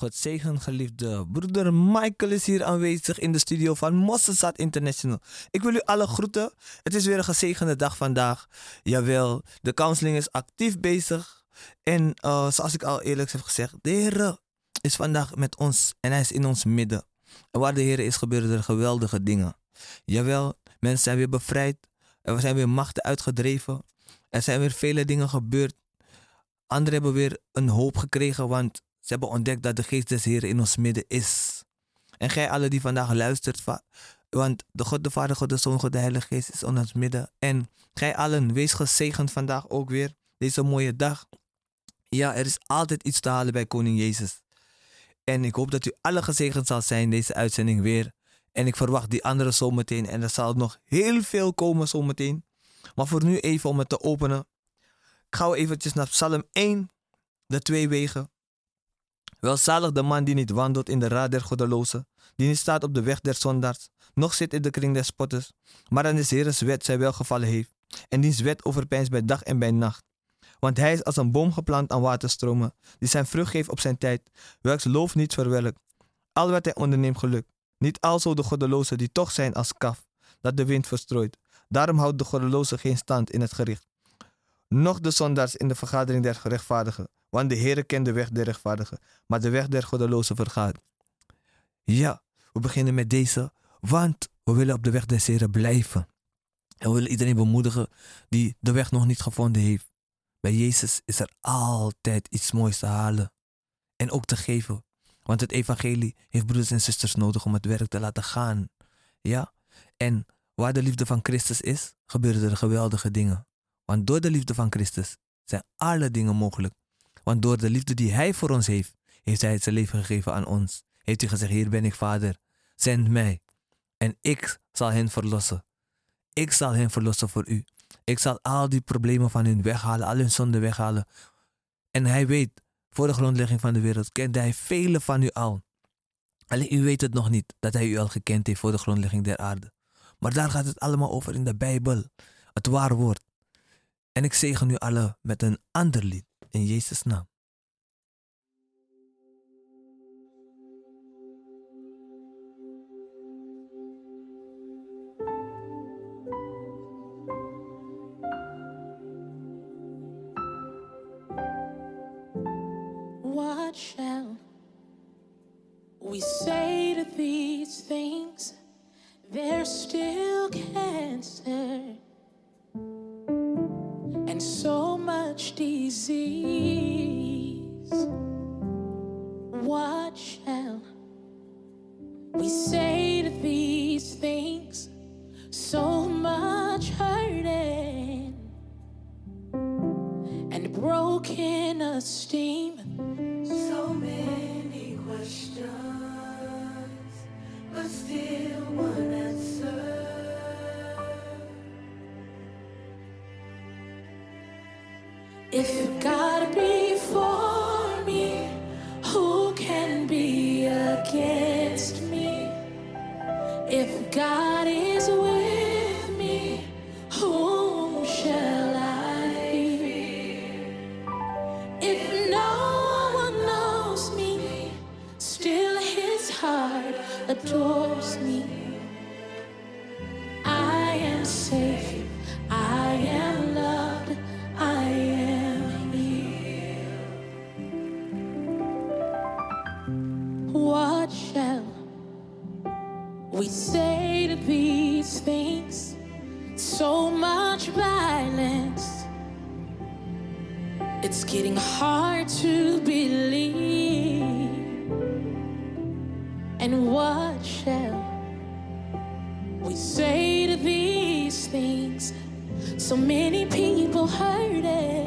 God zegen geliefde. Broeder Michael is hier aanwezig in de studio van Mossesat International. Ik wil u alle groeten. Het is weer een gezegende dag vandaag. Jawel, de counseling is actief bezig. En uh, zoals ik al eerlijk heb gezegd, de Heer is vandaag met ons en hij is in ons midden. En waar de Heer is, gebeuren er geweldige dingen. Jawel, mensen zijn weer bevrijd. Er zijn weer machten uitgedreven. Er zijn weer vele dingen gebeurd. Anderen hebben weer een hoop gekregen, want ze hebben ontdekt dat de geest des Heeren in ons midden is. En gij alle die vandaag luistert, want de God de Vader, God de Zoon, God de Heilige Geest is in ons midden. En gij allen, wees gezegend vandaag ook weer, deze mooie dag. Ja, er is altijd iets te halen bij Koning Jezus. En ik hoop dat u alle gezegend zal zijn deze uitzending weer. En ik verwacht die andere zometeen. En er zal nog heel veel komen zometeen. Maar voor nu even om het te openen. Ik ga eventjes naar Psalm 1, de twee wegen. Welzalig de man die niet wandelt in de raad der goddelozen, die niet staat op de weg der zondaars, noch zit in de kring der spotters, maar aan de Heeres wet zij welgevallen heeft, en diens wet overpijnst bij dag en bij nacht. Want hij is als een boom geplant aan waterstromen, die zijn vrucht geeft op zijn tijd, welks loof niet verwelkt. Al wat hij onderneemt gelukt. Niet alzo de goddelozen die toch zijn als kaf, dat de wind verstrooit. Daarom houdt de goddeloze geen stand in het gericht. Noch de zondaars in de vergadering der gerechtvaardigen. Want de Heere kent de weg der rechtvaardigen, maar de weg der goddelozen vergaat. Ja, we beginnen met deze, want we willen op de weg des Heren blijven. En we willen iedereen bemoedigen die de weg nog niet gevonden heeft. Bij Jezus is er altijd iets moois te halen en ook te geven. Want het evangelie heeft broeders en zusters nodig om het werk te laten gaan. Ja, en waar de liefde van Christus is, gebeuren er geweldige dingen. Want door de liefde van Christus zijn alle dingen mogelijk. Want door de liefde die Hij voor ons heeft, heeft Hij zijn leven gegeven aan ons. Heeft hij gezegd, hier ben ik vader, zend mij. En ik zal hen verlossen. Ik zal hen verlossen voor u. Ik zal al die problemen van hen weghalen, al hun zonden weghalen. En hij weet, voor de grondlegging van de wereld kent hij vele van u al. Alleen u weet het nog niet, dat hij u al gekend heeft voor de grondlegging der aarde. Maar daar gaat het allemaal over in de Bijbel, het waar woord. En ik zegen u allen met een ander lied, in Jezus' naam. What we say? So many people hurting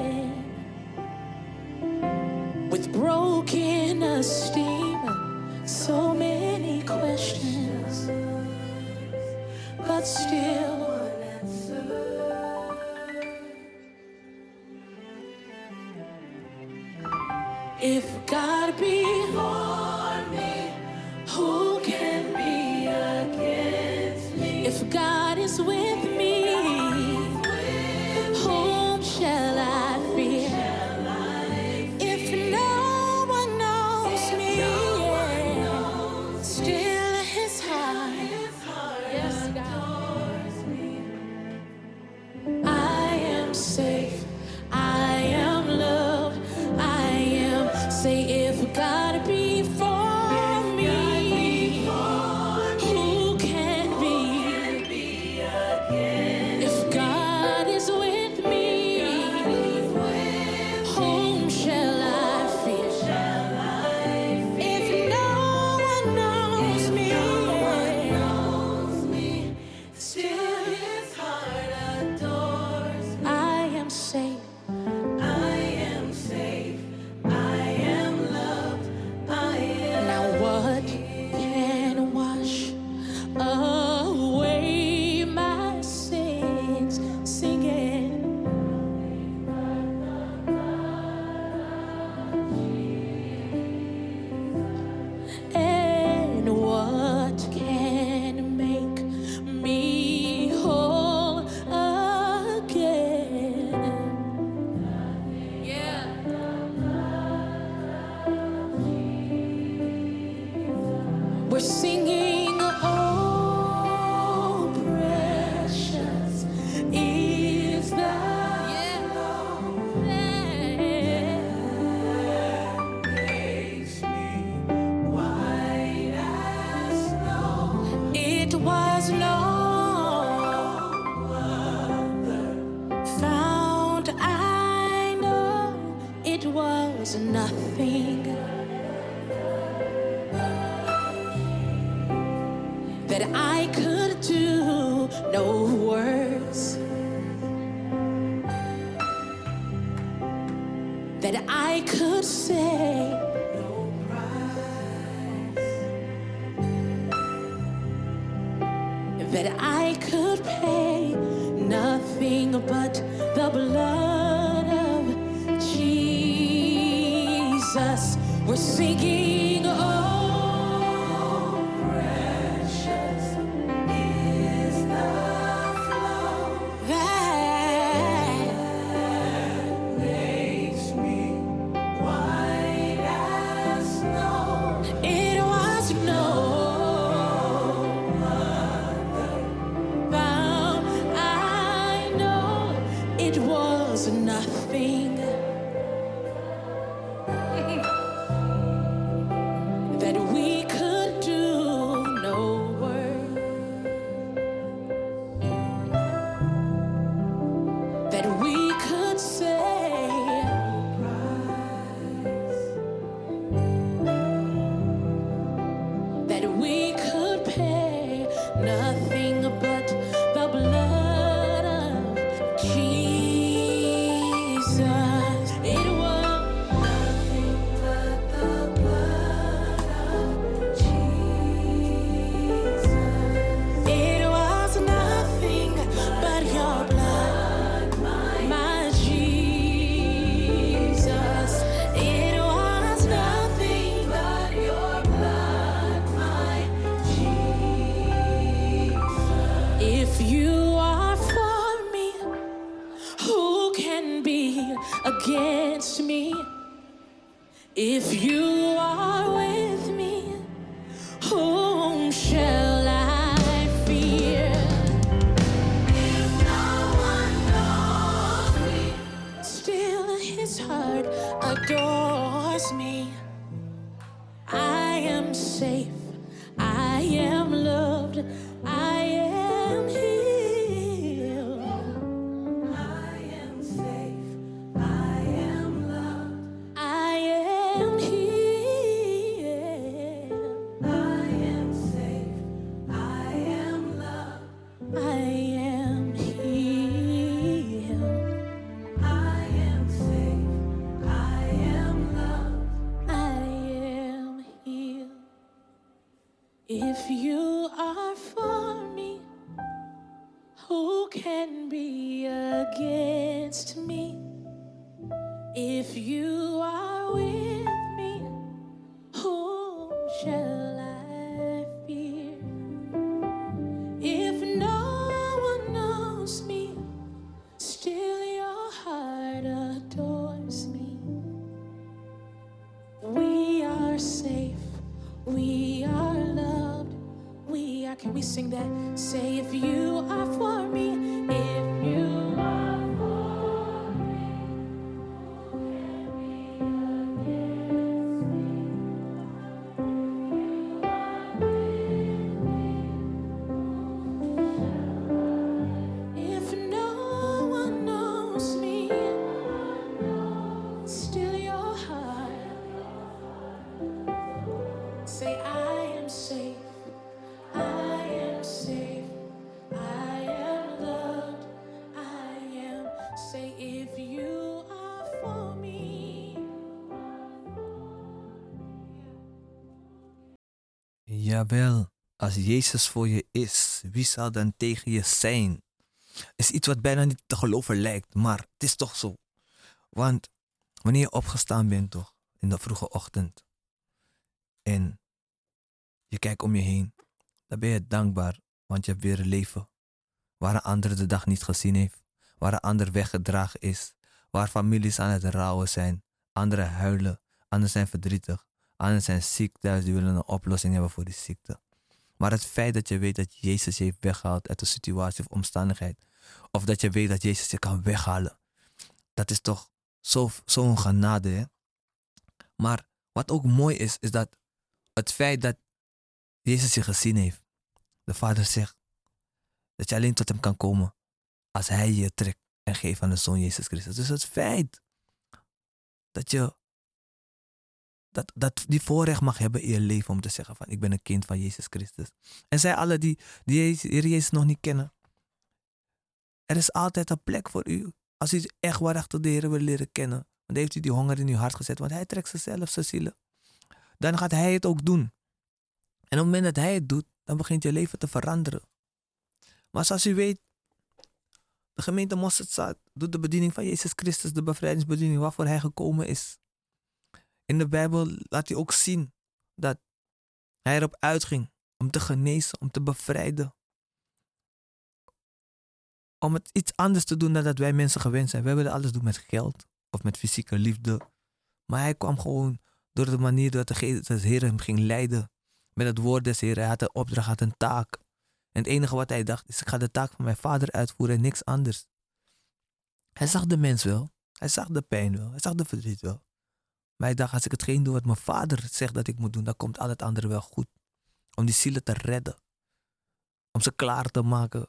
show. Jawel, als Jezus voor je is, wie zal dan tegen je zijn? Is iets wat bijna niet te geloven lijkt, maar het is toch zo. Want wanneer je opgestaan bent, toch, in de vroege ochtend, en je kijkt om je heen, dan ben je dankbaar, want je hebt weer een leven waar een ander de dag niet gezien heeft, waar een ander weggedragen is, waar families aan het rouwen zijn, anderen huilen, anderen zijn verdrietig, anderen zijn ziek thuis, die willen een oplossing hebben voor die ziekte. Maar het feit dat je weet dat Jezus je heeft weggehaald uit een situatie of omstandigheid, of dat je weet dat Jezus je kan weghalen, dat is toch zo'n zo genade. Hè? Maar wat ook mooi is, is dat het feit dat Jezus je gezien heeft, de Vader zegt dat je alleen tot hem kan komen als hij je trekt en geeft aan de Zoon Jezus Christus. Dus het feit dat je dat, dat die voorrecht mag hebben in je leven om te zeggen van ik ben een kind van Jezus Christus. En zij alle die, die Heer Jezus nog niet kennen, er is altijd een plek voor u. Als u echt waarachtig de Heer wil leren kennen. Want heeft u die honger in uw hart gezet. Want hij trekt zichzelf, zijn. Dan gaat hij het ook doen. En op het moment dat hij het doet, dan begint je leven te veranderen. Maar zoals u weet, de gemeente Mosterdzaad doet de bediening van Jezus Christus, de bevrijdingsbediening waarvoor hij gekomen is. In de Bijbel laat hij ook zien dat hij erop uitging om te genezen, om te bevrijden. Om het iets anders te doen dan dat wij mensen gewend zijn. Wij willen alles doen met geld of met fysieke liefde. Maar hij kwam gewoon door de manier dat de, Heer hem ging leiden. Met het woord des Heer. Hij had een opdracht, had een taak. En het enige wat hij dacht is, ik ga de taak van mijn vader uitvoeren en niks anders. Hij zag de mens wel. Hij zag de pijn wel. Hij zag de verdriet wel. Maar hij dacht, als ik hetgeen doe wat mijn vader zegt dat ik moet doen, dan komt al het andere wel goed. Om die zielen te redden. Om ze klaar te maken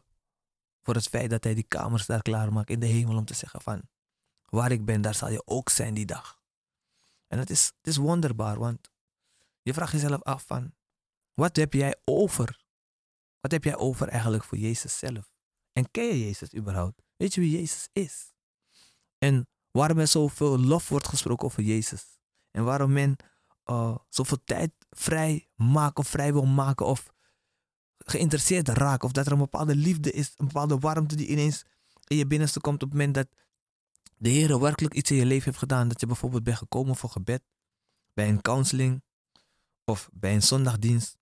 voor het feit dat hij die kamers daar klaar maakt in de hemel. Om te zeggen van, waar ik ben, daar zal je ook zijn die dag. En het is, het is wonderbaar, want je vraagt jezelf af van, wat heb jij over? Wat heb jij over eigenlijk voor Jezus zelf? En ken je Jezus überhaupt? Weet je wie Jezus is? En waarom er zoveel lof wordt gesproken over Jezus? En waarom men uh, zoveel tijd vrij maken of vrij wil maken of geïnteresseerd raakt. Of dat er een bepaalde liefde is, een bepaalde warmte die ineens in je binnenste komt op het moment dat de Heer werkelijk iets in je leven heeft gedaan. Dat je bijvoorbeeld bent gekomen voor gebed, bij een counseling of bij een zondagdienst.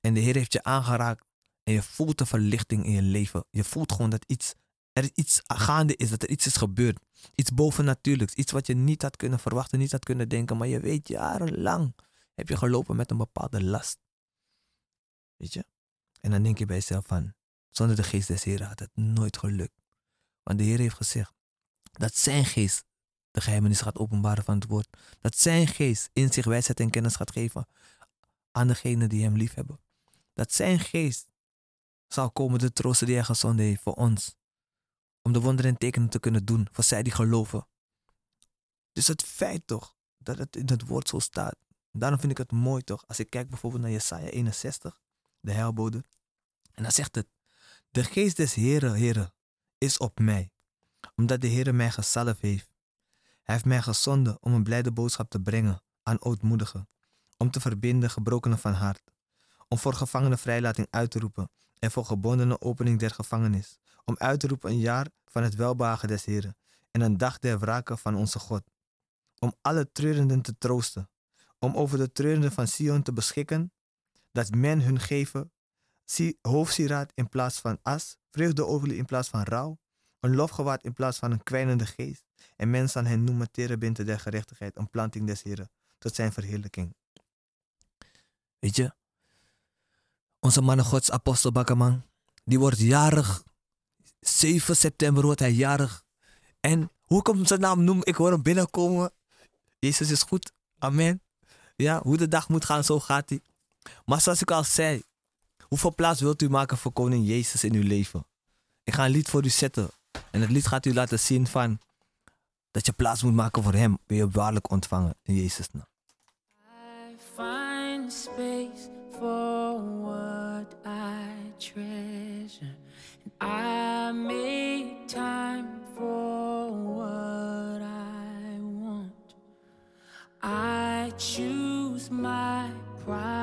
En de Heer heeft je aangeraakt en je voelt de verlichting in je leven. Je voelt gewoon dat iets, er iets gaande is, dat er iets is gebeurd. Iets bovennatuurlijks, iets wat je niet had kunnen verwachten, niet had kunnen denken. Maar je weet, jarenlang heb je gelopen met een bepaalde last. Weet je? En dan denk je bij jezelf van, zonder de geest des Heren had het nooit gelukt. Want de Heer heeft gezegd dat zijn geest de geheimenis gaat openbaren van het woord. Dat zijn geest inzicht, wijsheid en kennis gaat geven aan degenen die hem lief hebben. Dat zijn geest zal komen de troosten die hij gezonden heeft voor ons. Om de wonderen en tekenen te kunnen doen voor zij die geloven. Dus het feit toch dat het in het woord zo staat. Daarom vind ik het mooi toch. Als ik kijk bijvoorbeeld naar Jesaja 61, de heilbode. En dan zegt het. De geest des Heren, Heren, is op mij. Omdat de Heere mij gezalfd heeft. Hij heeft mij gezonden om een blijde boodschap te brengen aan ootmoedigen. Om te verbinden gebrokenen van hart. Om voor gevangenen vrijlating uit te roepen. En voor gebondenen opening der gevangenis. Om uit te roepen een jaar van het welbehagen des Heren. En een dag der wraken van onze God. Om alle treurenden te troosten. Om over de treurenden van Sion te beschikken. Dat men hun geven hoofdsieraad in plaats van as. Vreugdeolie in plaats van rouw. Een lofgewaad in plaats van een kwijnende geest. En men zal hen noemen terebinten der gerechtigheid. Een planting des Heren. Tot zijn verheerlijking. Weet je? Onze mannen gods apostel Bakkerman. Die wordt jarig. 7 september wordt hij jarig. En hoe ik hem zijn naam noem, ik hoor hem binnenkomen. Jezus is goed. Amen. Ja, hoe de dag moet gaan, zo gaat hij. Maar zoals ik al zei, hoeveel plaats wilt u maken voor koning Jezus in uw leven? Ik ga een lied voor u zetten. En het lied gaat u laten zien van dat je plaats moet maken voor hem. Ben je waarlijk ontvangen in Jezus naam. I find space for what I treasure. I make time for what I want. I choose my pride.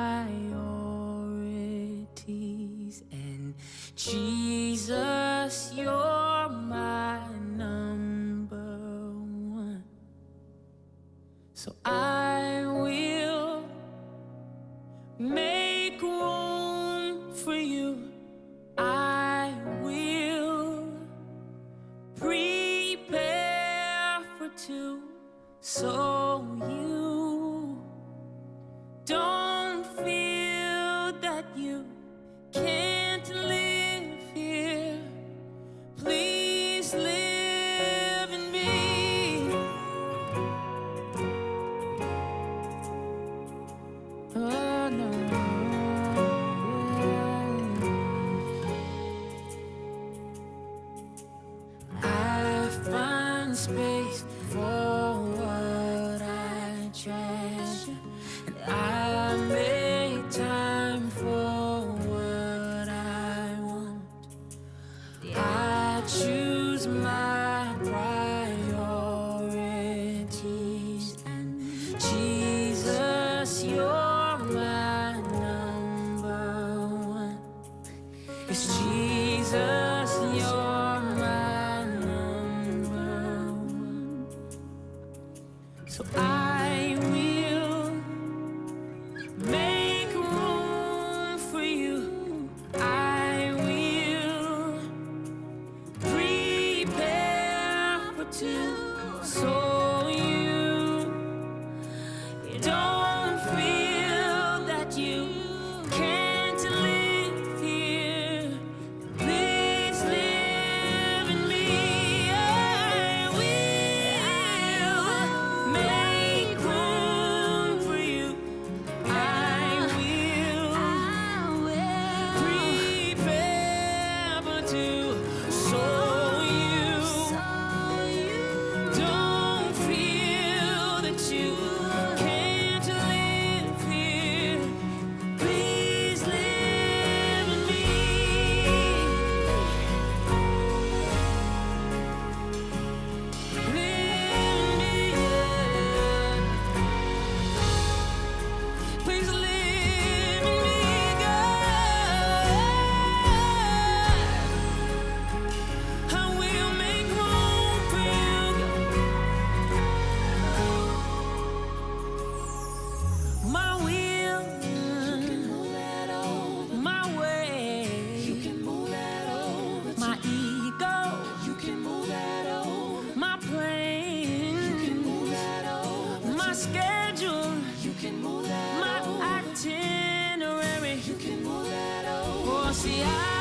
schedule. You can move that My over. itinerary. You can move that over. Oh, see, I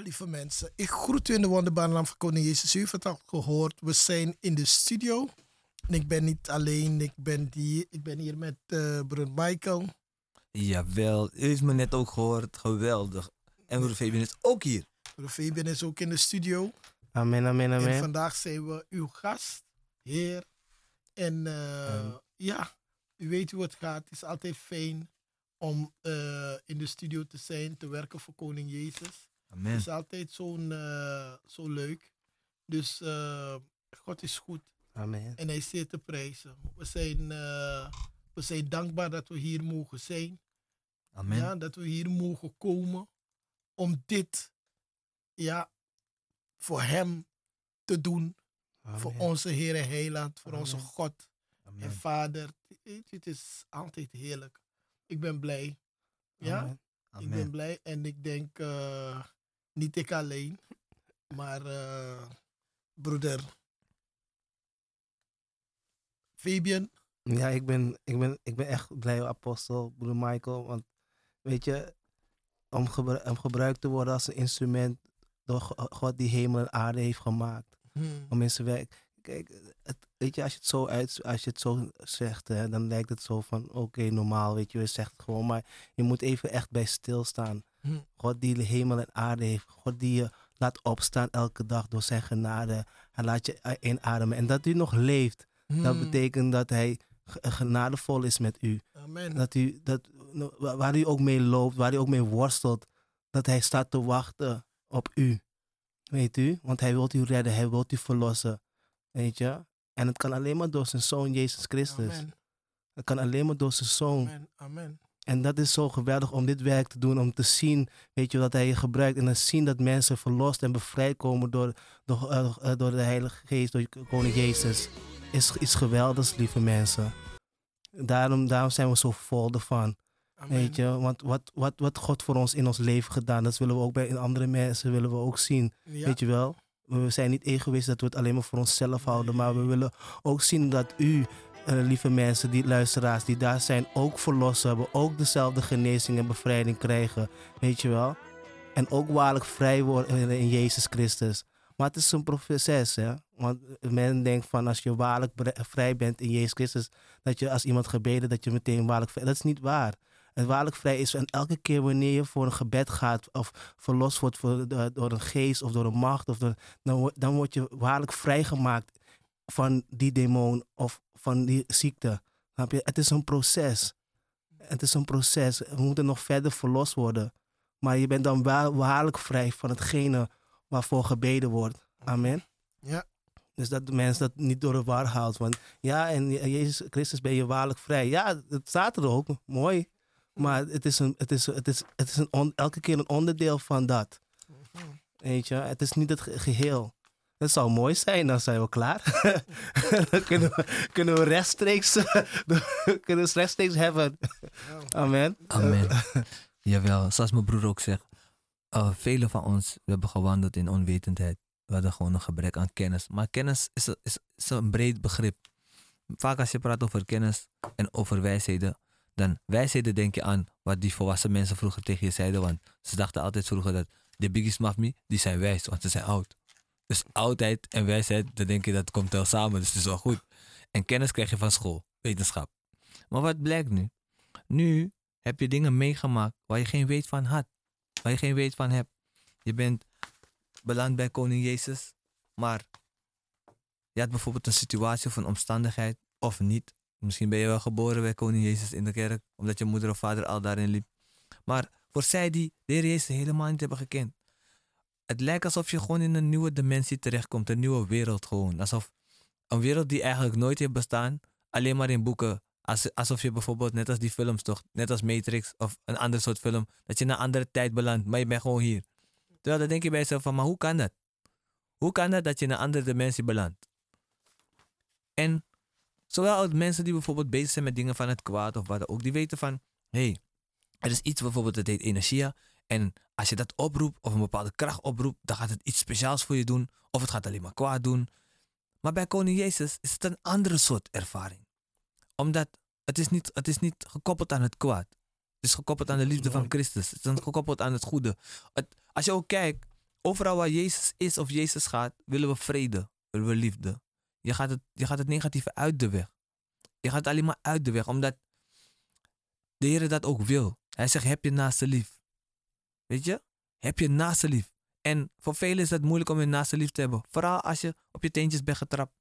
Ja, lieve mensen. Ik groet u in de wonderbare naam van Koning Jezus. U heeft het al gehoord. We zijn in de studio. En ik ben niet alleen. Ik ben, die, ik ben hier met eh broer Michael. Jawel, u heeft me net ook gehoord. Geweldig. En broer Fabian is ook hier. Broer Fabian is ook in de studio. Amen, amen, En amen. vandaag zijn we uw gast, heer. En eh, ja, u weet hoe het gaat. Het is altijd fijn om eh, in de studio te zijn, te werken voor Koning Jezus. Het Amen. is altijd zo'n, eh, zo leuk. Dus eh, God is goed Amen. en hij is zeer te prijzen. We zijn, eh, we zijn dankbaar dat we hier mogen zijn. Amen. Ja, dat we hier mogen komen om dit ja, voor hem te doen. Voor onze Heer en Heiland, voor onze Amen. God en. Vader. Het is altijd heerlijk. Ik ben blij. Ja, Amen. ik ben blij en ik denk eh, niet ik alleen, maar eh, broeder Fabian. Ja, ik ben, ik, ben, ik ben echt blij, apostel, broeder Michael. Want weet je, om, gebru- om gebruikt te worden als een instrument door Go- God die hemel en aarde heeft gemaakt. Hmm. Om in zijn werk. Kijk, het, weet je, als je het zo, uit, als je het zo zegt, hè, dan lijkt het zo van, oké, normaal, weet je, je zegt het gewoon. Maar je moet even echt bij stilstaan. Hmm. God die de hemel en aarde heeft. God die je laat opstaan elke dag door zijn genade. Hij laat je inademen. En dat u nog leeft, dat Hmm. betekent dat hij ge- genadevol is met u. Amen. Dat u, dat, wa- waar u ook mee loopt, waar u ook mee worstelt, dat hij staat te wachten op u. Weet u? Want hij wil u redden, hij wil u verlossen. Weet je? En het kan alleen maar door zijn zoon Jezus Christus. Amen. Het kan alleen maar door zijn zoon. Amen. Amen. En dat is zo geweldig om dit werk te doen, om te zien, weet je, dat hij je gebruikt. En te zien dat mensen verlost en bevrijd komen door, door, eh, eh, door de Heilige Geest, door Koning Jezus. Is iets geweldigs, lieve mensen. Daarom, daarom zijn we zo vol ervan. Amen. Weet je, want wat, wat, wat God voor ons in ons leven gedaan, dat willen we ook bij andere mensen willen we ook zien. Ja. Weet je wel? We zijn niet egoïst dat we het alleen maar voor onszelf houden, maar we willen ook zien dat u, eh, lieve mensen, die luisteraars die daar zijn, ook verlossen hebben, ook dezelfde genezing en bevrijding krijgen. Weet je wel? En ook waarlijk vrij worden in Jezus Christus. Maar het is een proces, hè? Want men denkt van als je waarlijk vrij bent in Jezus Christus, dat je als iemand gebeden, dat je meteen waarlijk vrij Dat is niet waar. Waarlijk vrij is en elke keer wanneer je voor een gebed gaat of verlost wordt voor, door, door een geest of door een macht, of door, dan, dan word je waarlijk vrijgemaakt van die demon of van die ziekte. Snap je? Het is een proces. Het is een proces. We moeten nog verder verlost worden. Maar je bent dan wa- waarlijk vrij van hetgene waarvoor gebeden wordt. Amen. Ja. Dus dat de mens dat niet door de war haalt. Want ja, en Jezus Christus ben je waarlijk vrij. Ja, het staat er ook. Mooi. Maar het is, een, het is, het is, het is een on- elke keer een onderdeel van dat. Weet je, het is niet het ge- geheel. Het zou mooi zijn, dan zijn we klaar. dan kunnen we, kunnen we rechtstreeks, kunnen we rechtstreeks hebben. Amen. Amen. Jawel, zoals mijn broer ook zegt. Uh, velen van ons, we hebben gewandeld in onwetendheid. We hadden gewoon een gebrek aan kennis. Maar kennis is, een- is, is een breed begrip. Vaak als je praat over kennis en over wijsheden, dan wijsheden denk je aan wat die volwassen mensen vroeger tegen je zeiden. Want ze dachten altijd vroeger dat de biggies me, die zijn wijs, want ze zijn oud. Dus oudheid en wijsheid, dan denk je dat komt wel samen, dus het is wel goed. En kennis krijg je van school, wetenschap. Maar wat blijkt nu? Nu heb je dingen meegemaakt waar je geen weet van had. Waar je geen weet van hebt. Je bent beland bij koning Jezus, maar je had bijvoorbeeld een situatie of een omstandigheid, of niet. Misschien ben je wel geboren bij koning Jezus in de kerk, omdat je moeder of vader al daarin liep. Maar voor zij die de Heer Jezus helemaal niet hebben gekend, het lijkt alsof je gewoon in een nieuwe dimensie terechtkomt, een nieuwe wereld gewoon. Alsof een wereld die eigenlijk nooit heeft bestaan, alleen maar in boeken. Als, alsof je bijvoorbeeld, net als die films toch, net als Matrix of een ander soort film, dat je in een andere tijd belandt, maar je bent gewoon hier. Terwijl dan denk je bij jezelf van, maar hoe kan dat? Hoe kan dat dat je in een andere dimensie belandt? En zowel mensen die bijvoorbeeld bezig zijn met dingen van het kwaad of wat dan ook, die weten van, hé, hey, er is iets bijvoorbeeld dat heet energia. En als je dat oproept of een bepaalde kracht oproept, dan gaat het iets speciaals voor je doen. Of het gaat alleen maar kwaad doen. Maar bij koning Jezus is het een andere soort ervaring. Omdat het is niet, het is niet gekoppeld aan het kwaad. Het is gekoppeld aan de liefde van. Christus. Het is gekoppeld aan het goede. Het- als je ook kijkt, overal waar Jezus is of Jezus gaat, willen we vrede, willen we liefde. Je gaat het, gaat het negatieve uit de weg. Je gaat het alleen maar uit de weg, omdat de Heer dat ook wil. Hij zegt, heb je naaste lief. Weet je? Heb je naaste lief. En voor velen is het moeilijk om je naaste lief te hebben. Vooral als je op je teentjes bent getrapt.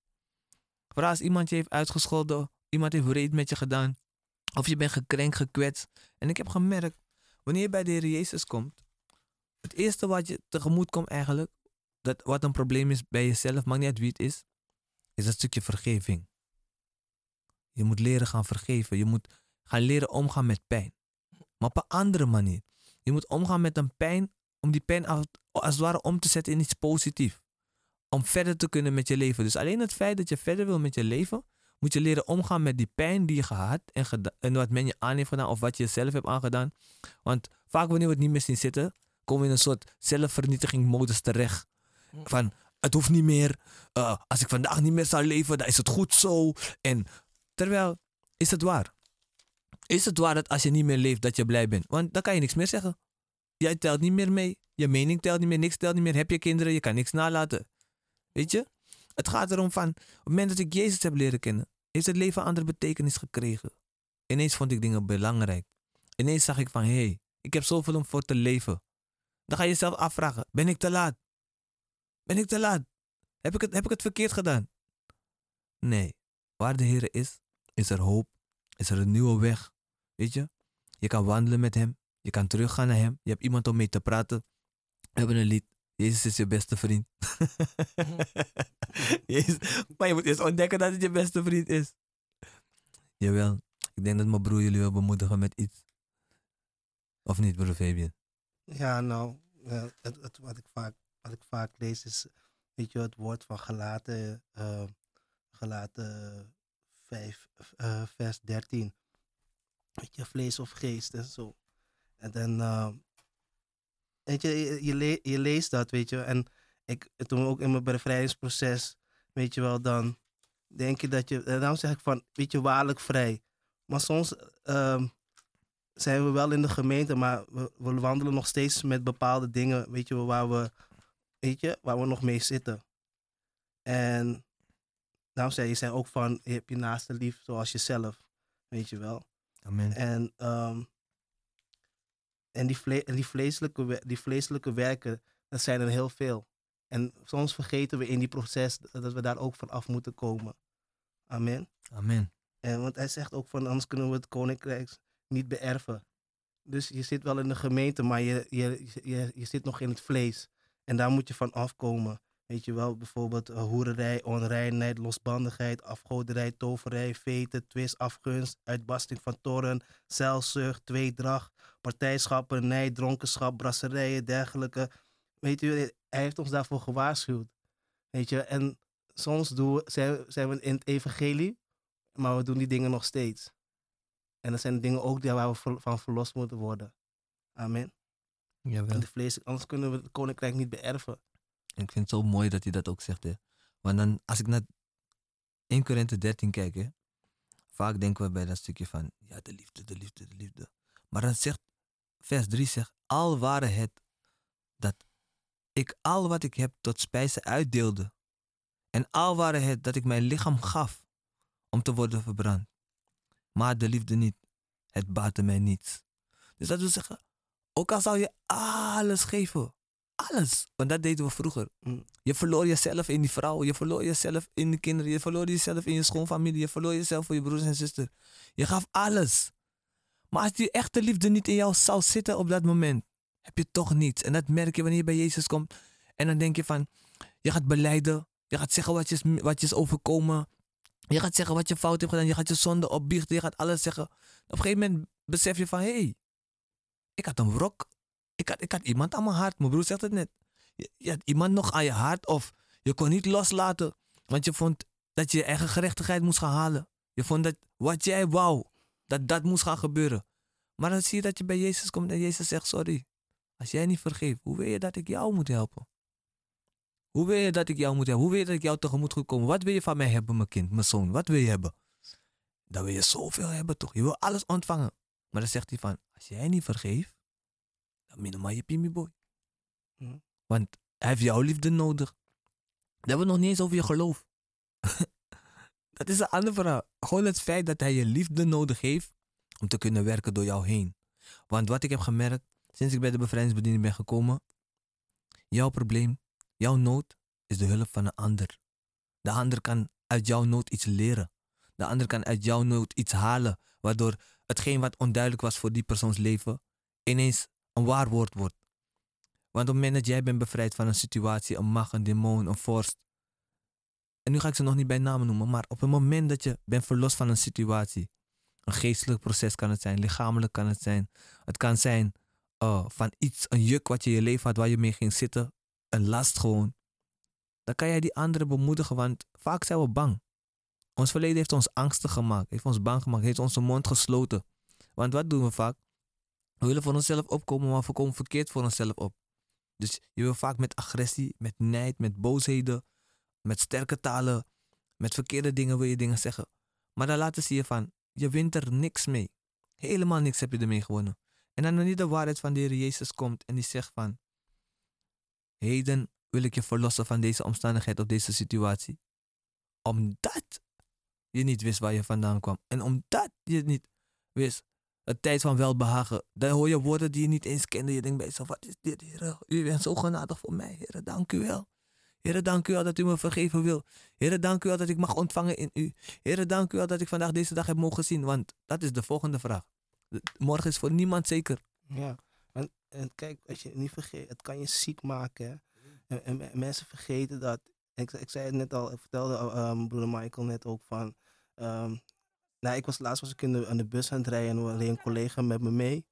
Vooral als iemand je heeft uitgescholden, iemand heeft reet met je gedaan. Of je bent gekrenkt, gekwetst. En ik heb gemerkt, wanneer je bij de Heer Jezus komt, het eerste wat je tegemoet komt eigenlijk, dat wat een probleem is bij jezelf, maakt niet uit wie het is, is dat stukje vergeving. Je moet leren gaan vergeven. Je moet gaan leren omgaan met pijn. Maar op een andere manier. Je moet omgaan met een pijn om die pijn als, als het ware om te zetten in iets positiefs. Om verder te kunnen met je leven. Dus alleen het feit dat je verder wil met je leven, moet je leren omgaan met die pijn die je gehad en, en wat men je aan heeft gedaan of wat je jezelf hebt aangedaan. Want vaak wanneer we het niet meer zien zitten, komen we in een soort zelfvernietiging-modus terecht. Van, het hoeft niet meer. eh, als ik vandaag niet meer zou leven, dan is het goed zo. En terwijl, is het waar? Is het waar dat als je niet meer leeft, dat je blij bent? Want dan kan je niks meer zeggen. Jij telt niet meer mee. Je mening telt niet meer, niks telt niet meer. Heb je kinderen, je kan niks nalaten. Weet je? Het gaat erom van, op het moment dat ik Jezus heb leren kennen, heeft het leven een andere betekenis gekregen. Ineens vond ik dingen belangrijk. Ineens zag ik van, hé, hey, ik heb zoveel om voor te leven. Dan ga je jezelf afvragen, ben ik te laat? Ben ik te laat? Heb ik het, heb ik het verkeerd gedaan? Nee, waar de Heer is, is er hoop, is er een nieuwe weg. Weet je? Je kan wandelen met Hem, je kan teruggaan naar Hem, je hebt iemand om mee te praten. We hebben een lied, Jezus is je beste vriend. Jezus, maar je moet eerst ontdekken dat het je beste vriend is. Jawel, ik denk dat mijn broer jullie wil bemoedigen met iets. Of niet, broer Fabian? Ja, nou, het, het, wat, ik vaak, wat ik vaak lees is, weet je, het woord van gelaten, eh gelaten 5, eh, vers 13. Weet je, vlees of geest en zo. En dan, eh, weet je, je, je, le- je leest dat, weet je, en ik, toen ook in mijn bevrijdingsproces, weet je wel, dan denk je dat je, en daarom zeg ik van, weet je, waarlijk vrij. Maar soms, ehm, zijn we wel in de gemeente, maar we, we wandelen nog steeds met bepaalde dingen, weet je, waar we, weet je, waar we nog mee zitten. En daarom zei je, zei ook van, je hebt je naaste lief zoals jezelf, weet je wel. Amen. En, ehm, en die, vle die, vleeselijke, die vleeselijke werken, dat zijn er heel veel. En soms vergeten we in die proces dat we daar ook van af moeten komen. Amen. Amen. En want hij zegt ook van anders kunnen we het koninkrijk niet beërven. Dus je zit wel in de gemeente, maar je, je, je, je zit nog in het vlees. En daar moet je van afkomen. Weet je wel, bijvoorbeeld uh, hoererij, onreinheid, losbandigheid, afgoderij, toverij, veten, twist, afgunst, uitbarsting van toren, zelfzucht, tweedracht, partijschappen, nijd, dronkenschap, brasserijen, dergelijke. Weet je, hij heeft ons daarvoor gewaarschuwd. Weet je, en soms doen we, zijn, we in het evangelie, maar we doen die dingen nog steeds. En dat zijn dingen ook waar we van verlost moeten worden. Amen. Jawel. En de vlees, anders kunnen we het koninkrijk niet beërven. En ik vind het zo mooi dat hij dat ook zegt. Hè. Want dan, als ik naar 1 Korinthe 13 kijk, hè, vaak denken we bij dat stukje van, ja, de liefde, de liefde, de liefde. Maar dan zegt, vers 3 zegt, al waren het dat ik al wat ik heb tot spijzen uitdeelde. En al waren het dat ik mijn lichaam gaf om te worden verbrand. Maar de liefde niet. Het baatte mij niets. Dus dat wil zeggen, ook al zou je alles geven, alles. Want dat deden we vroeger. Mm. Je verloor jezelf in die vrouw. Je verloor jezelf in de kinderen. Je verloor jezelf in je schoonfamilie. Je verloor jezelf voor je broers en zuster. Je gaf alles. Maar als die echte liefde niet in jou zou zitten op dat moment, heb je toch niets. En dat merk je wanneer je bij Jezus komt. En dan denk je van, je gaat beleiden. Je gaat zeggen wat je, is- wat je is overkomen. Je gaat zeggen wat je fout hebt gedaan. Je gaat je zonde opbiechten. Je gaat alles zeggen. Op een gegeven moment besef je van, hé, hey, ik had een wrok. Ik had, ik had iemand aan mijn hart. Mijn broer zegt het net. Je, had iemand nog aan je hart of je kon niet loslaten. Want je vond dat je je eigen gerechtigheid moest gaan halen. Je vond dat wat jij wou, dat dat moest gaan gebeuren. Maar dan zie je dat je bij Jezus komt en Jezus zegt, sorry. Als jij niet vergeeft, hoe wil je dat ik jou moet helpen? Hoe wil je dat ik jou moet helpen? Hoe wil je dat ik jou tegemoet moet komen? Wat wil je van mij hebben, mijn kind, mijn zoon? Wat wil je hebben? Dan wil je zoveel hebben toch? Je wil alles ontvangen. Maar dan zegt hij van, Als jij niet vergeeft, dan minimaal je pimi boy. Hm. Want hij heeft jouw liefde nodig. Dat hebben we nog niet eens over je geloof. dat is een ander verhaal. Gewoon het feit dat hij je liefde nodig heeft om te kunnen werken door jou heen. Want wat ik heb gemerkt sinds ik bij de bevrijdingsbediening ben gekomen, jouw probleem, jouw nood is de hulp van een ander. De ander kan uit jouw nood iets leren. De ander kan uit jouw nood iets halen, waardoor hetgeen wat onduidelijk was voor die persoons leven, ineens een waar woord wordt. Want op het moment dat jij bent bevrijd van een situatie, een macht, een demon, een vorst. En nu ga ik ze nog niet bij namen noemen, maar op het moment dat je bent verlost van een situatie, een geestelijk proces kan het zijn, lichamelijk kan het zijn. Het kan zijn eh, van iets, een juk wat je in je leven had waar je mee ging zitten, een last gewoon. Dan kan jij die anderen bemoedigen, want vaak zijn we bang. Ons verleden heeft ons angstig gemaakt, heeft ons bang gemaakt, heeft onze mond gesloten. Want wat doen we vaak? We willen voor onszelf opkomen, maar we komen verkeerd voor onszelf op. Dus je wil vaak met agressie, met nijd, met boosheden, met sterke talen, met verkeerde dingen wil je dingen zeggen. Maar dan laten ze je van, je wint er niks mee. Helemaal niks heb je ermee gewonnen. En dan wanneer de waarheid van de Heer Jezus komt en die zegt van, heden wil ik je verlossen van deze omstandigheid of deze situatie. Omdat je niet wist waar je vandaan kwam. En omdat je niet wist het tijd van welbehagen. Dan hoor je woorden die je niet eens kende. Je denkt bij jezelf, wat is dit, Heer? U bent zo genadig voor mij, Heer. Dank u wel. Heer, dank u wel dat u me vergeven wil. Heer, dank u wel dat ik mag ontvangen in u. Heer, dank u wel dat ik vandaag deze dag heb mogen zien. Want dat is de volgende vraag. Morgen is voor niemand zeker. Ja, en, en kijk, als je niet vergeet, het kan je ziek maken. En, en me- mensen vergeten dat. Ik, ik zei het net al, ik vertelde um, broeder Michael net ook van. ehm, nou, ik was laatst was ik in de, aan de bus aan het rijden en was een collega met me mee.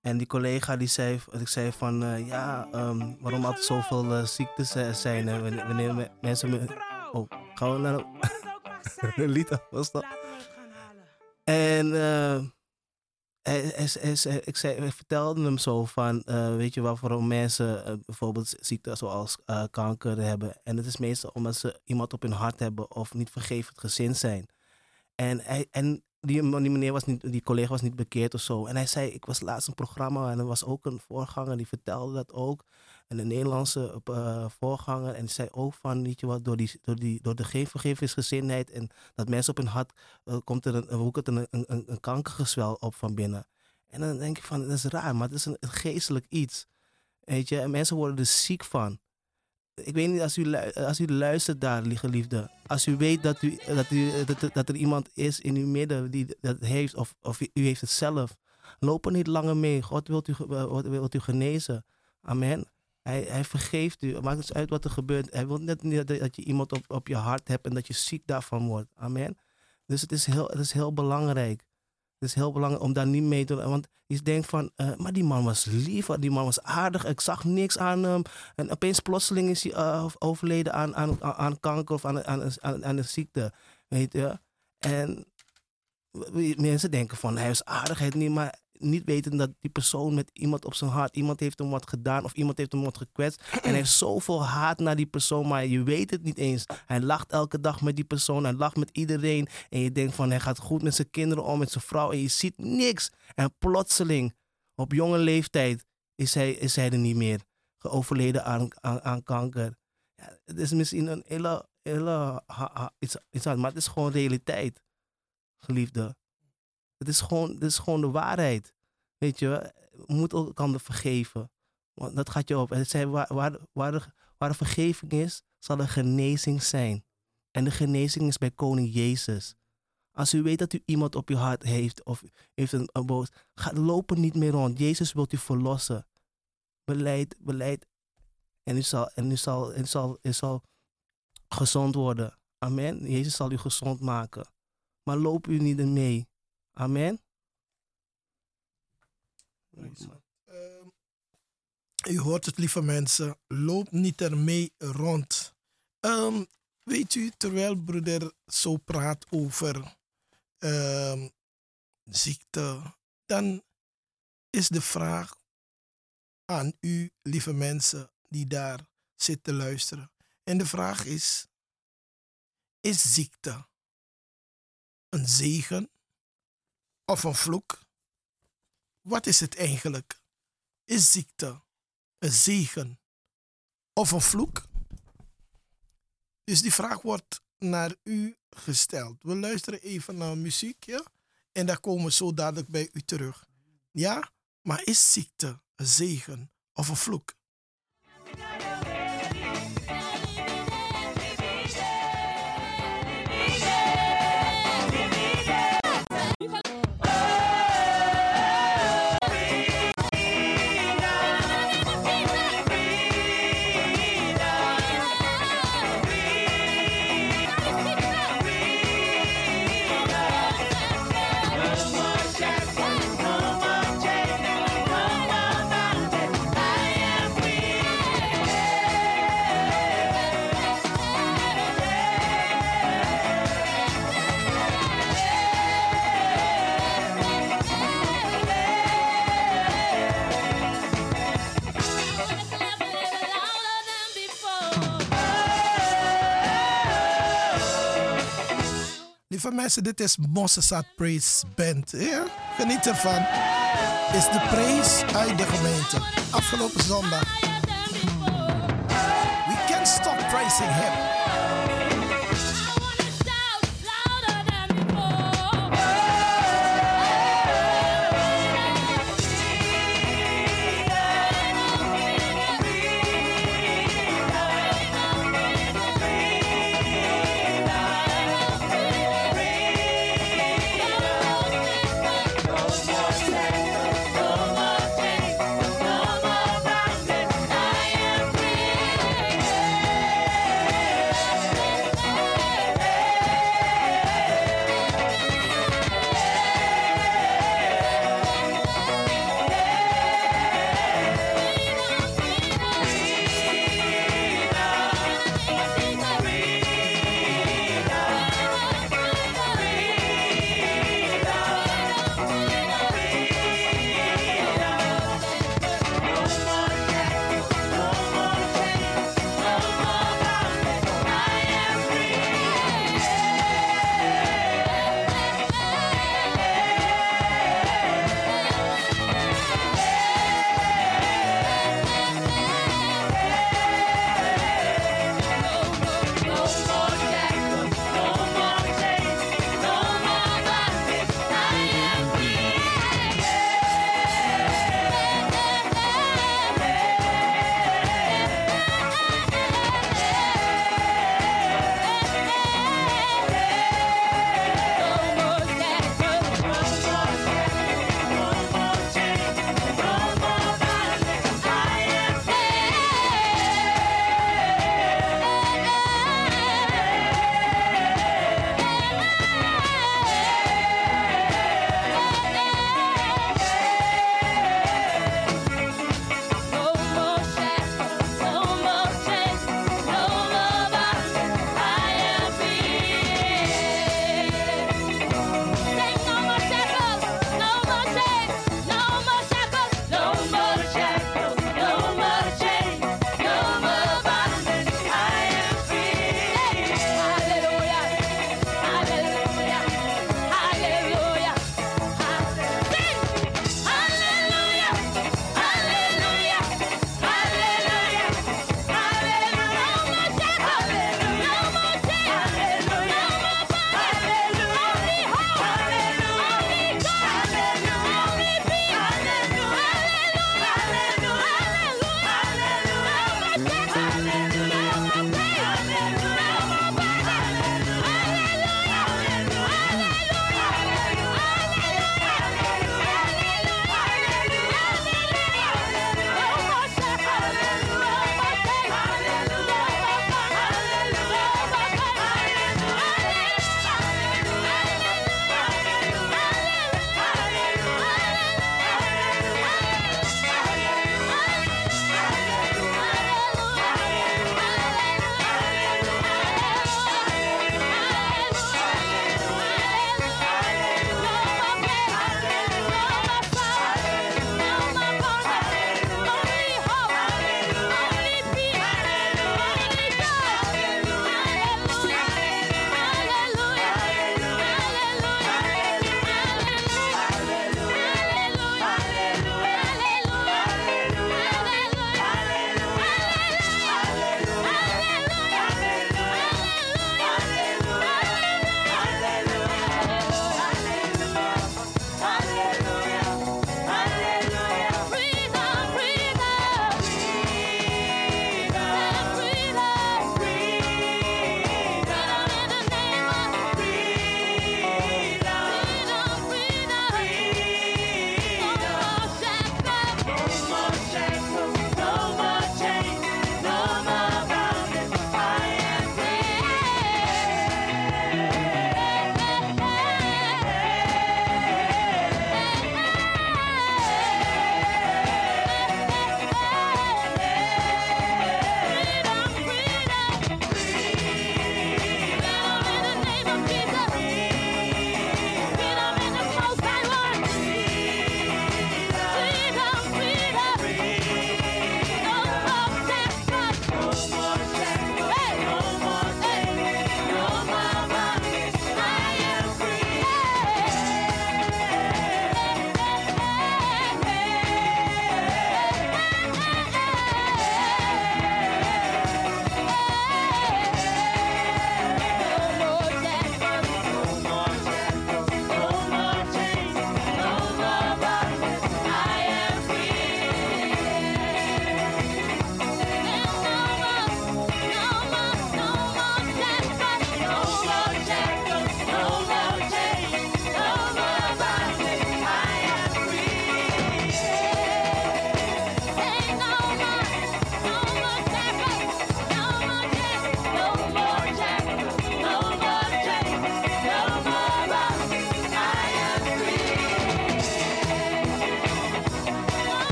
En die collega die zei, ik zei van eh, ja, ehm, waarom altijd zoveel eh, ziektes eh, zijn en wanneer, wanneer me- mensen me. Oh, gaan we naar de. Lita, was dat? En eh, hij, hij- ik, zei, ik vertelde hem zo van, eh, weet je wel, waarom mensen eh, bijvoorbeeld ziekten zoals eh, kanker hebben. En het is meestal omdat ze iemand op hun hart hebben of niet vergevend gezind zijn. En, hij, en die, die meneer was niet, die collega was niet bekeerd of zo. En hij zei, ik was laatst een programma en er was ook een voorganger die vertelde dat ook. En een Nederlandse eh, voorganger. En zei ook van, weet je wat, door, die, door, die, door de geen vergevingsgezindheid en dat mensen op hun hart eh, komt er een, het een, een, een, kankergezwel op van binnen. En dan denk ik van, dat is raar, maar het is een, geestelijk iets. Weet je, en mensen worden er ziek van. Ik weet niet, als u, als u luistert daar, geliefde. Als u weet dat, u, dat, u, dat, er iemand is in uw midden die dat heeft, of, of u heeft het zelf. Loop er niet langer mee. God wilt u, wilt, wilt u genezen. Amen. Hij, hij vergeeft u. Maakt niet uit wat er gebeurt. Hij wil net niet dat, je iemand op, op je hart hebt en dat je ziek daarvan wordt. Amen. Dus het is heel, het is heel belangrijk. Het is heel belangrijk om daar niet mee te doen. Want je denkt van, eh, maar die man was lief, die man was aardig. Ik zag niks aan hem. En opeens plotseling is hij eh, overleden aan, aan, aan- kanker of aan, aan, een ziekte. Weet je. En mensen denken van, hij is aardigheid niet, maar niet weten dat die persoon met iemand op zijn hart, iemand heeft hem wat gedaan of iemand heeft hem wat gekwetst. En hij heeft zoveel haat naar die persoon, maar je weet het niet eens. Hij lacht elke dag met die persoon, hij lacht met iedereen. En je denkt van, hij gaat goed met zijn kinderen om, met zijn vrouw. En je ziet niks. En plotseling, op jonge leeftijd, is hij, is hij er niet meer. Overleden aan, aan, aan kanker. Ja, het is misschien een hele, hele ha- ha- iets, iets aan, maar het is gewoon realiteit, geliefde. Het is gewoon, het is gewoon de waarheid. Weet je, we moeten elkaar vergeven. Want dat gaat je op. En zei, waar, waar, waar, waar er vergeving is, zal er genezing zijn. En de genezing is bij koning Jezus. Als u weet dat u iemand op uw hart heeft of heeft een, een boos, ga lopen niet meer rond. Jezus wilt u verlossen. Beleid, beleid. En u zal, en u zal, en zal, u zal gezond worden. Amen. Jezus zal u gezond maken. Maar loop u niet mee. Amen. Ehm, u hoort het, lieve mensen. Loop niet ermee rond. Ehm, weet u, terwijl broeder zo praat over ehm, ziekte, dan is de vraag aan u, lieve mensen, die daar zitten luisteren. En de vraag is: is ziekte een zegen of een vloek? wat is het eigenlijk? Is ziekte een zegen of een vloek? Dus die vraag wordt naar u gesteld. We luisteren even naar muziek, ja? En dan komen we zo dadelijk bij u terug. Ja? Maar is ziekte een zegen of een vloek? Mensen, dit is Mossesat Praise Band. Ja? Geniet ervan. Is de praise uit de gemeente. Afgelopen zondag. We can't stop praising him.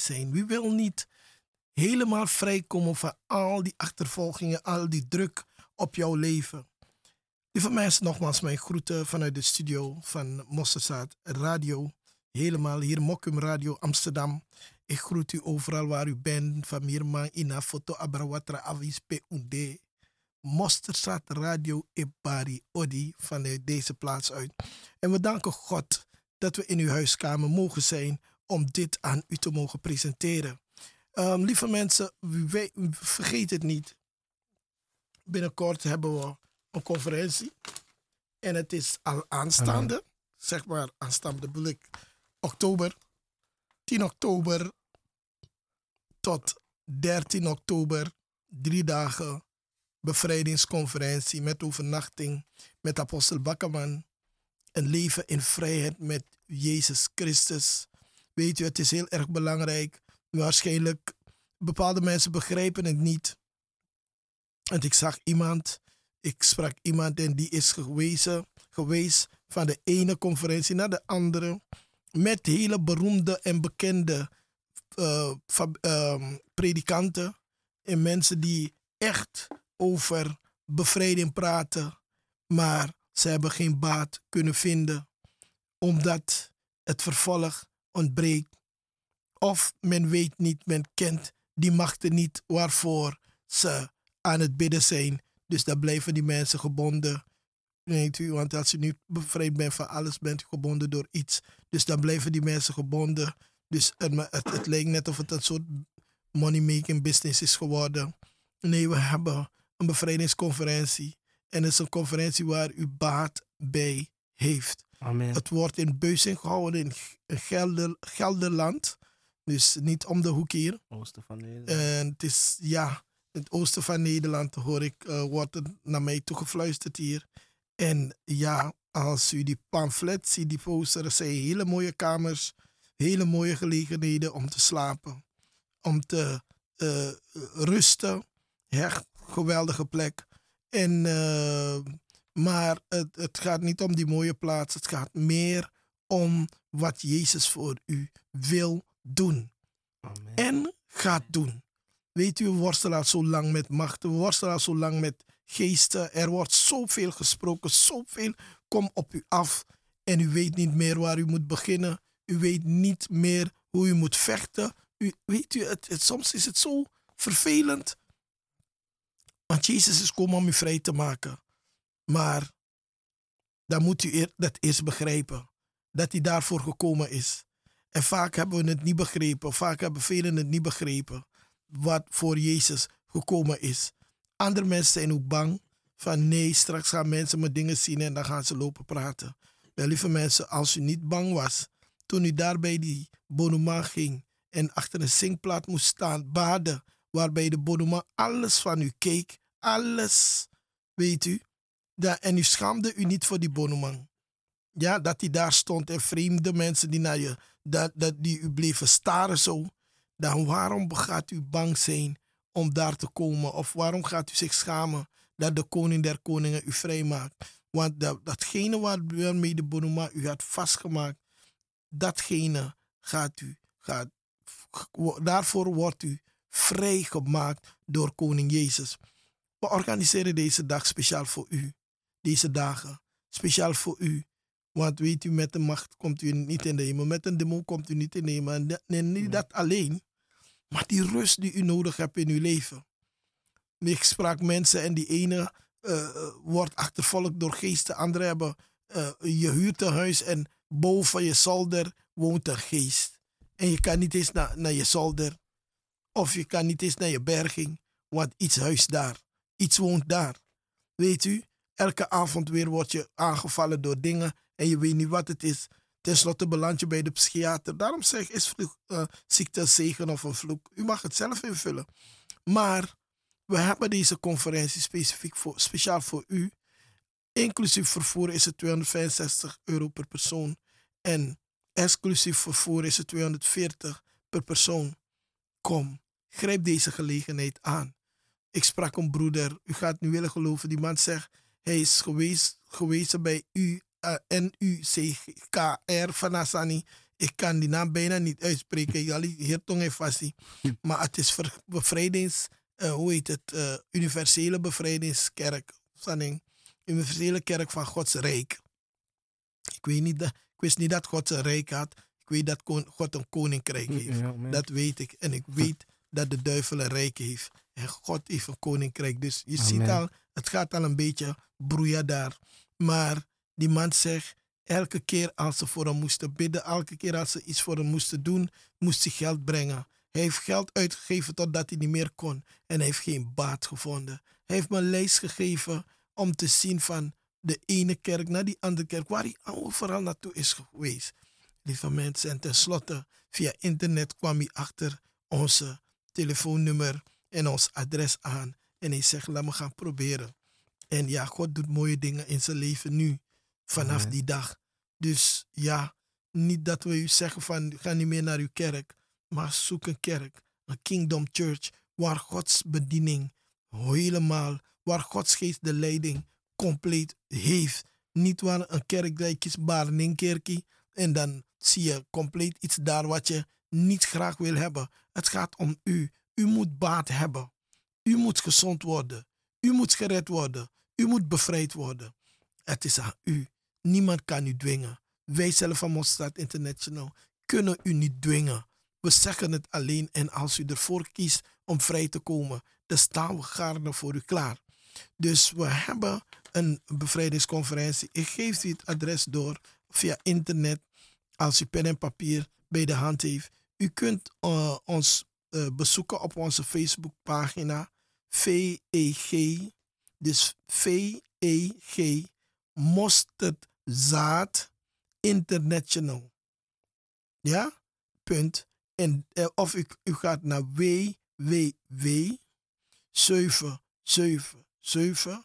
Zijn? Wie wil niet helemaal vrijkomen van al die achtervolgingen, al die druk op jouw leven? Lieve mensen, nogmaals mijn groeten vanuit de studio van Mossesaat Radio. Helemaal hier, Mokum Radio Amsterdam. Ik groet u overal waar u bent. Van Mirma, Ina, Foto, Abrawatra, Avis, PUD. Mosterstraat Radio Ibari Odi vanuit deze plaats uit. En we danken God dat we in uw huiskamer mogen zijn om dit aan u te mogen presenteren. Ehm, lieve mensen, vergeet het niet. Binnenkort hebben we een conferentie. En het is al aanstaande. Zeg maar aanstaande bedoel ik oktober. 10 oktober tot 13 oktober. Drie dagen bevrijdingsconferentie met overnachting met apostel Bakkerman. Een leven in vrijheid met Jezus Christus. Weet u, het is heel erg belangrijk. Waarschijnlijk, bepaalde mensen begrijpen het niet. En ik zag iemand, ik sprak iemand en die is gewezen, geweest van de ene conferentie naar de andere. Met hele beroemde en bekende eh, ehm, predikanten en mensen die echt over bevrijding praten, maar ze hebben geen baat kunnen vinden omdat het vervolg ontbreekt. Of men weet niet, men kent die machten niet waarvoor ze aan het bidden zijn. Dus dan blijven die mensen gebonden. Weet u, want als u niet bevrijd bent van alles, bent u gebonden door iets. Dus dan blijven die mensen gebonden. Dus het, het, het lijkt net of het een soort money-making business is geworden. Nee, we hebben een bevrijdingsconferentie. En het is een conferentie waar u baat bij heeft. Amen. Het wordt in Beuzing gehouden in Gelder, Gelderland. Dus niet om de hoek hier. Oosten van Nederland. En het is, ja, in het oosten van Nederland hoor ik, eh, wordt het naar mij toe gefluisterd hier. En ja, als u die pamflet ziet, die poster, er zijn hele mooie kamers, hele mooie gelegenheden om te slapen. Om te eh, rusten. Echt geweldige plek. En, eh, maar het, het gaat niet om die mooie plaats. Het gaat meer om wat Jezus voor u wil doen Amen. en gaat doen. Weet u, we worstelen al zo lang met machten, we worstelen al zo lang met geesten. Er wordt zoveel gesproken, zoveel komt op u af. En u weet niet meer waar u moet beginnen. U weet niet meer hoe u moet vechten. U, weet u, het, het- soms is het zo vervelend. Want Jezus is komen om u vrij te maken. Maar dan moet u dat eerst begrijpen. Dat hij daarvoor gekomen is. En vaak hebben we het niet begrepen. Vaak hebben velen het niet begrepen. Wat voor Jezus gekomen is. Andere mensen zijn ook bang. Van nee, straks gaan mensen me dingen zien en dan gaan ze lopen praten. Wel, lieve mensen, als u niet bang was. Toen u daar bij die bonuma ging. En achter een zinkplaat moest staan, baden. Waarbij de bonuma alles van u keek. Alles. Weet u. En u schaamde u niet voor die bonuma. Ja, dat hij daar stond en vreemde mensen die naar je, dat, dat die u bleven staren zo. Dan waarom gaat u bang zijn om daar te komen? Of waarom gaat u zich schamen dat de koning der koningen u vrijmaakt? Want dat, datgene waar- waarmee de Bonuma u had vastgemaakt, datgene gaat u, gaat, daarvoor wordt u vrijgemaakt door koning Jezus. We organiseren deze dag speciaal voor u. Deze dagen, speciaal voor u. Want weet u, met de macht komt u niet in de hemel. Met een demon komt u niet in de hemel. En, dat- en niet dat alleen, maar die rust die u nodig hebt in uw leven. Ik sprak mensen en die ene eh, eh, wordt achtervolgd door geesten. Anderen hebben, eh, je huurt een huis en boven je zolder woont een geest. En je kan niet eens naar, naar je zolder. Of je kan niet eens naar je berging. Want iets huist daar. Iets woont daar. Weet u, elke avond weer word je aangevallen door dingen en je weet niet wat het is. Ten slotte beland je bij de psychiater. Daarom zeg ik, is vloek, eh, ziekte een zegen of een vloek? U mag het zelf invullen. Maar we hebben deze conferentie specifiek voor, speciaal voor u. Inclusief vervoer is het 265 euro per persoon. En exclusief vervoer is het 240 per persoon. Kom, grijp deze gelegenheid aan. Ik sprak een broeder, u gaat niet willen geloven, die man zegt, hij is geweest, gewezen bij u eh, N-U-C-K-R van Asani. Ik kan die naam bijna niet uitspreken. Jali Hirtong heeft vast. Maar het is ver- bevrijdings... eh, hoe heet het? eh, Universele Bevrijdingskerk. Sanning. Universele Kerk van Gods Rijk. Ik, weet niet dat, ik wist niet dat God een rijk had. Ik weet dat kon- God een koninkrijk heeft. Ja. Dat weet ik. En ik weet dat de duivel een rijk heeft. En God heeft een koninkrijk. Dus je ziet al, het gaat al een beetje broeien daar. Maar die man zegt, elke keer als ze voor hem moesten bidden, elke keer als ze iets voor hem moesten doen, moest hij geld brengen. Hij heeft geld uitgegeven totdat hij niet meer kon. En hij heeft geen baat gevonden. Hij heeft me een lijst gegeven om te zien van de ene kerk naar die andere kerk, waar hij overal naartoe is geweest. Lieve mensen, en tenslotte, via internet kwam hij achter onze telefoonnummer en ons adres aan. En hij zegt, laat me gaan proberen. En ja, God doet mooie dingen in zijn leven nu, vanaf Amen. die dag. Dus ja, niet dat we u zeggen van, ga niet meer naar uw kerk. Maar zoek een kerk, een kingdom church, waar Gods bediening helemaal, waar Gods geest de leiding compleet heeft. Niet waar een kerk dat je kiest een kerkie en dan zie je compleet iets daar wat je niet graag wil hebben. Het gaat om u. U moet baat hebben. U moet gezond worden. U moet gered worden. U moet bevrijd worden. Het is aan u. Niemand kan u dwingen. Wij zelf van Mosterd International kunnen u niet dwingen. We zeggen het alleen en als u ervoor kiest om vrij te komen, dan staan we gaarne voor u klaar. Dus we hebben een bevrijdingsconferentie. Ik geef u het adres door via internet als u pen en papier bij de hand heeft. U kunt eh, ons eh, bezoeken op onze Facebookpagina VEG, dus VEG Mosterdzaad International. Ja? Punt. En, eh, of u, gaat naar www 777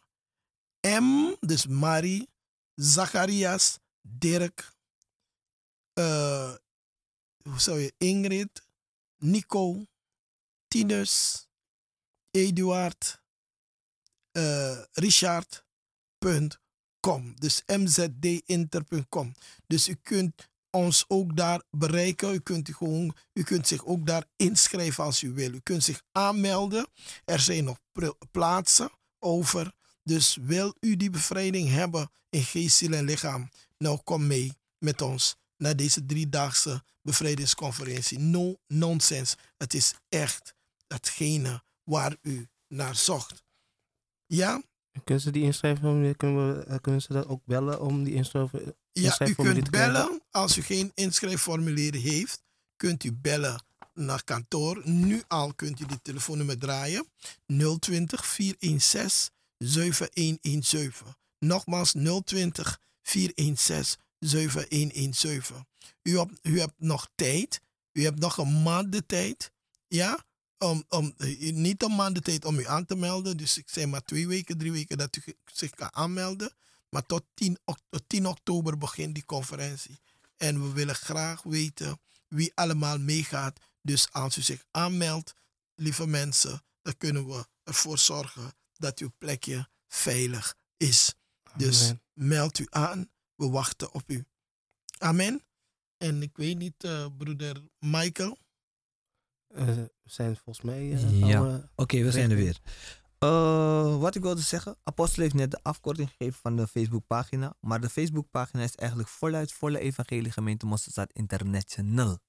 M, dus Marie, Zacharias, Dirk, zou je, Ingrid, Nico, Tinus, Eduard, eh, Richard.com. Dus mzdinter.com. Dus u kunt ons ook daar bereiken. U kunt, gewoon, u kunt zich ook daar inschrijven als u wil. U kunt zich aanmelden. Er zijn nog plaatsen over. Dus wil u die bevrijding hebben in geest, ziel en lichaam? Nou, kom mee met ons naar deze driedaagse bevrijdingsconferentie. No nonsense. Het is echt datgene waar u naar zocht. Ja? Kunnen ze die inschrijven? Kunnen, we, eh, kunnen ze dat ook bellen om die inschrijven? Ja, u kunt bellen. Als u geen inschrijfformulier heeft, kunt u bellen naar kantoor. Nu al kunt u die telefoonnummer draaien. 020 416 7117. Nogmaals 020 416 7117. U hebt, u hebt nog tijd. U hebt nog een maand de tijd. Ja? Om, om, eh, niet een maand de tijd om u aan te melden. Dus ik zeg maar twee weken, drie weken dat u zich kan aanmelden. Maar tot 10, ok- tot 10 oktober begint die conferentie. En we willen graag weten wie allemaal meegaat. Dus als u zich aanmeldt, lieve mensen, dan kunnen we ervoor zorgen dat uw plekje veilig is. Dus meld u aan. We wachten op u. Amen. En ik weet niet, eh, broeder Michael. Eh, we zijn volgens mij... eh, Ja. Oké, we zijn er weer. Eh, wat ik wilde zeggen, Apostel heeft net de afkorting gegeven van de Facebookpagina. Maar de Facebookpagina is eigenlijk voluit volle evangelie gemeente Mosterdstad International.